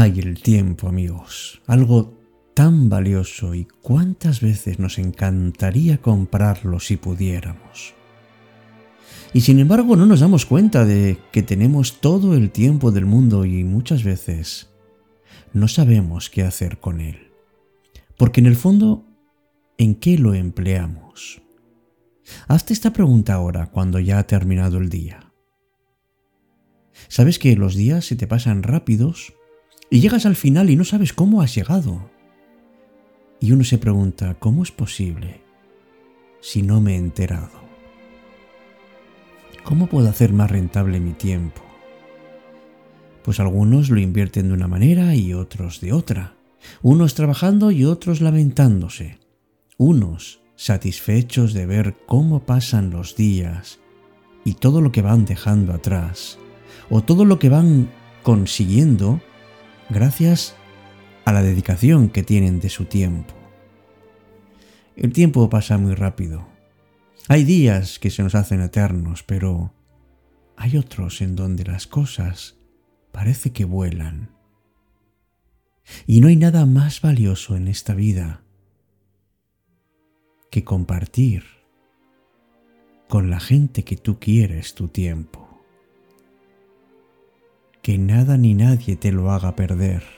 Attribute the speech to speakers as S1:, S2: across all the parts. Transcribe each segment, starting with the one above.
S1: Ay, el tiempo, amigos, algo tan valioso y cuántas veces nos encantaría comprarlo si pudiéramos. Y sin embargo no nos damos cuenta de que tenemos todo el tiempo del mundo y muchas veces no sabemos qué hacer con él. Porque en el fondo, ¿en qué lo empleamos? Hazte esta pregunta ahora cuando ya ha terminado el día. ¿Sabes que los días se te pasan rápidos y llegas al final y no sabes cómo has llegado? Y uno se pregunta, ¿cómo es posible si no me he enterado? ¿Cómo puedo hacer más rentable mi tiempo? Pues algunos lo invierten de una manera y otros de otra. Unos trabajando y otros lamentándose. Unos satisfechos de ver cómo pasan los días y todo lo que van dejando atrás, o todo lo que van consiguiendo gracias a la dedicación que tienen de su tiempo. El tiempo pasa muy rápido. Hay días que se nos hacen eternos, pero hay otros en donde las cosas parece que vuelan. Y no hay nada más valioso en esta vida que compartir con la gente que tú quieres tu tiempo. Que nada ni nadie te lo haga perder.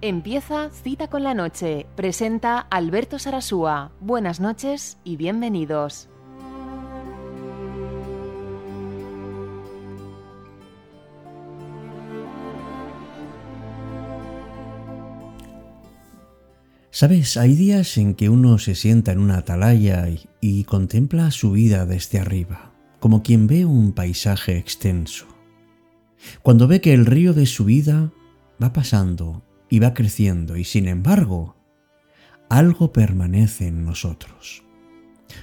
S2: Empieza Cita con la Noche. Presenta Alberto Sarasúa. Buenas noches y bienvenidos.
S1: Sabes, hay días en que uno se sienta en una atalaya y, y, contempla su vida desde arriba, como quien ve un paisaje extenso. Cuando ve que el río de su vida va pasando y va creciendo y sin embargo, algo permanece en nosotros.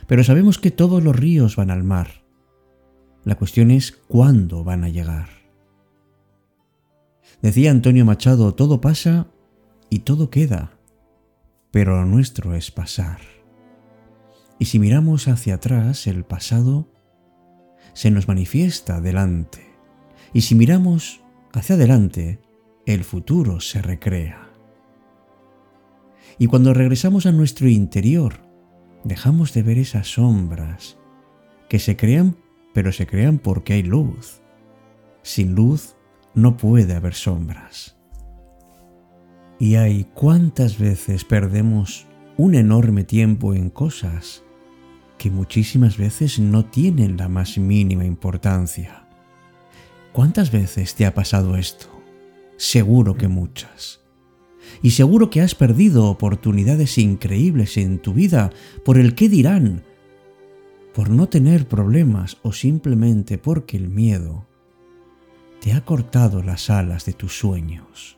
S1: Pero sabemos que todos los ríos van al mar. La cuestión es cuándo van a llegar. Decía Antonio Machado, todo pasa y todo queda, pero lo nuestro es pasar. Y si miramos hacia atrás, el pasado se nos manifiesta delante. Y si miramos hacia adelante, el futuro se recrea. Y cuando regresamos a nuestro interior, dejamos de ver esas sombras que se crean, pero se crean porque hay luz. Sin luz no puede haber sombras. Y hay cuántas veces perdemos un enorme tiempo en cosas que muchísimas veces no tienen la más mínima importancia. ¿Cuántas veces te ha pasado esto? Seguro que muchas. Y seguro que has perdido oportunidades increíbles en tu vida por el qué dirán, por no tener problemas o simplemente porque el miedo te ha cortado las alas de tus sueños.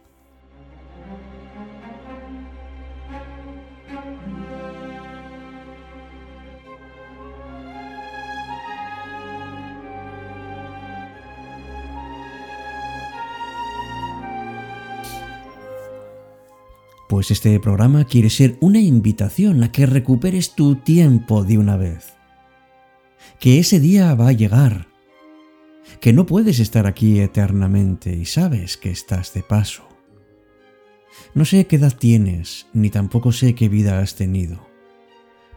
S1: Pues este programa quiere ser una invitación a que recuperes tu tiempo de una vez. Que ese día va a llegar. Que no puedes estar aquí eternamente y sabes que estás de paso. No sé qué edad tienes, ni tampoco sé qué vida has tenido,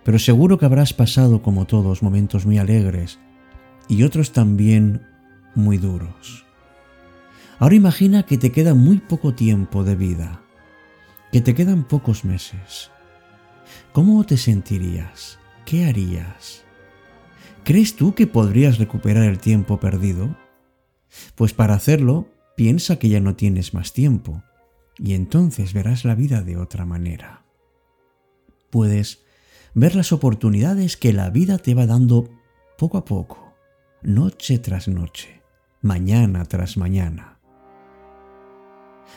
S1: pero seguro que habrás pasado como todos momentos muy alegres y otros también muy duros. Ahora imagina que te queda muy poco tiempo de vida que te quedan pocos meses. ¿Cómo te sentirías? ¿Qué harías? ¿Crees tú que podrías recuperar el tiempo perdido? Pues para hacerlo, piensa que ya no tienes más tiempo y entonces verás la vida de otra manera. Puedes ver las oportunidades que la vida te va dando poco a poco, noche tras noche, mañana tras mañana.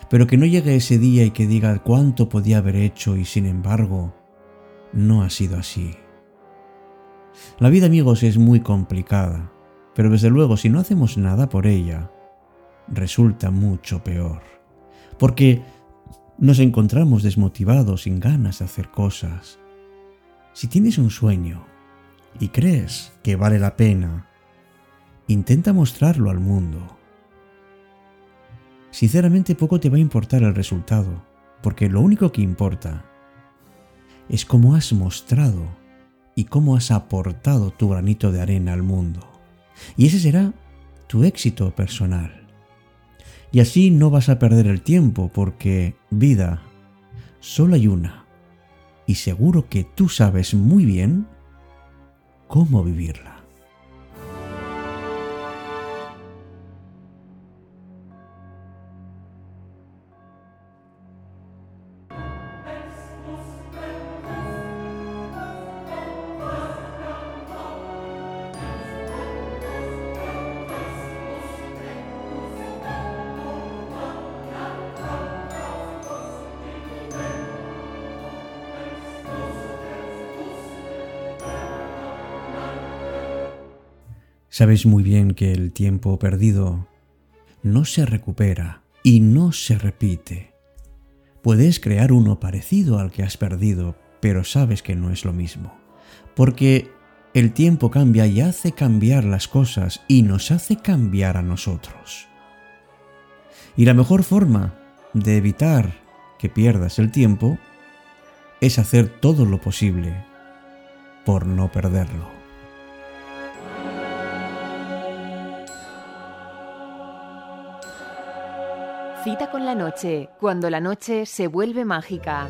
S1: Pero que no llegue ese día y que diga cuánto podía haber hecho y sin embargo, no ha sido así. La vida, amigos, es muy complicada, pero desde luego si no hacemos nada por ella, resulta mucho peor. Porque nos encontramos desmotivados, sin ganas de hacer cosas. Si tienes un sueño y crees que vale la pena, intenta mostrarlo al mundo. Sinceramente poco te va a importar el resultado, porque lo único que importa es cómo has mostrado y cómo has aportado tu granito de arena al mundo. Y ese será tu éxito personal. Y así no vas a perder el tiempo porque vida solo hay una. Y seguro que tú sabes muy bien cómo vivirla. Sabes muy bien que el tiempo perdido no se recupera y no se repite. Puedes crear uno parecido al que has perdido, pero sabes que no es lo mismo. Porque el tiempo cambia y hace cambiar las cosas y nos hace cambiar a nosotros. Y la mejor forma de evitar que pierdas el tiempo es hacer todo lo posible por no perderlo.
S2: Cita con la noche, cuando la noche se vuelve mágica.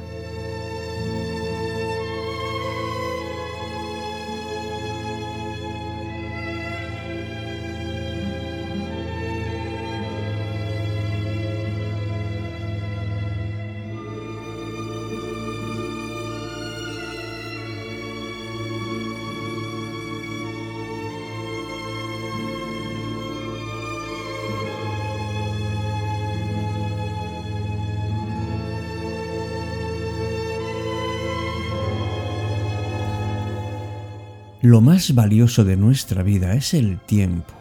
S1: Lo más valioso de nuestra vida es el tiempo.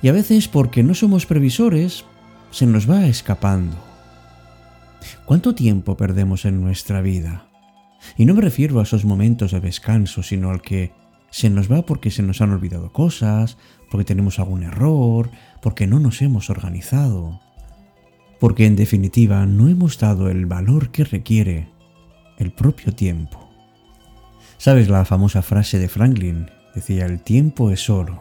S1: Y a veces porque no somos previsores, se nos va escapando. ¿Cuánto tiempo perdemos en nuestra vida? Y no me refiero a esos momentos de descanso, sino al que se nos va porque se nos han olvidado cosas, porque tenemos algún error, porque no nos hemos organizado. Porque en definitiva no hemos dado el valor que requiere el propio tiempo. ¿Sabes la famosa frase de Franklin? Decía, el tiempo es oro.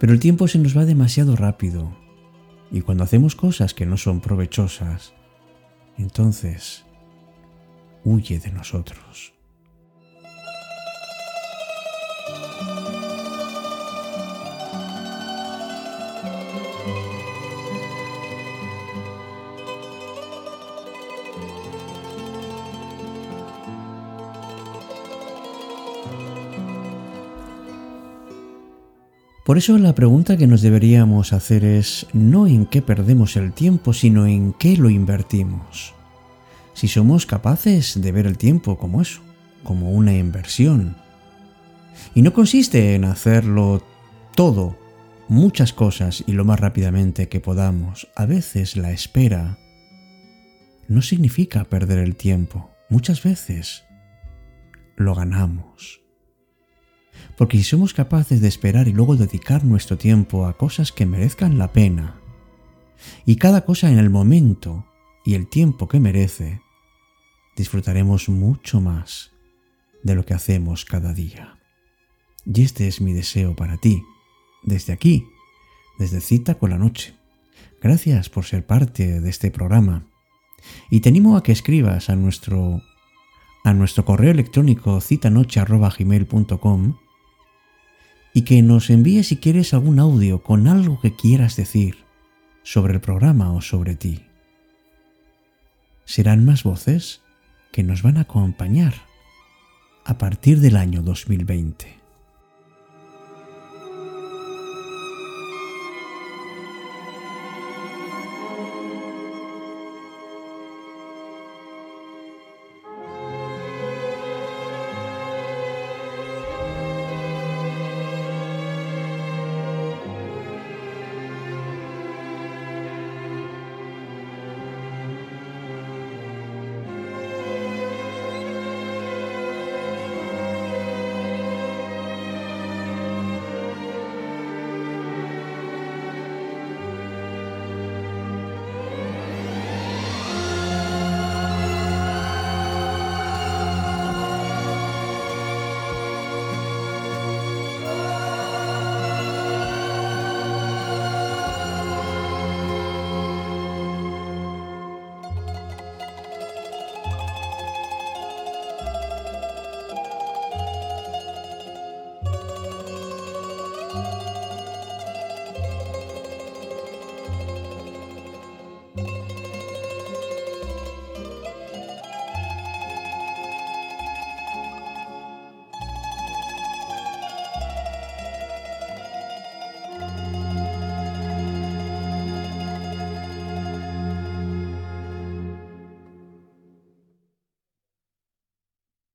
S1: Pero el tiempo se nos va demasiado rápido. Y cuando hacemos cosas que no son provechosas, entonces huye de nosotros. Por eso la pregunta que nos deberíamos hacer es no en qué perdemos el tiempo, sino en qué lo invertimos. Si somos capaces de ver el tiempo como eso, como una inversión. Y no consiste en hacerlo todo, muchas cosas y lo más rápidamente que podamos. A veces la espera no significa perder el tiempo. Muchas veces lo ganamos. Porque si somos capaces de esperar y luego dedicar nuestro tiempo a cosas que merezcan la pena, y cada cosa en el momento y el tiempo que merece, disfrutaremos mucho más de lo que hacemos cada día. Y este es mi deseo para ti, desde aquí, desde Cita con la Noche. Gracias por ser parte de este programa. Y te animo a que escribas a nuestro, a nuestro correo electrónico citanoche.gmail.com y que nos envíes si quieres algún audio con algo que quieras decir sobre el programa o sobre ti. Serán más voces que nos van a acompañar a partir del año 2020.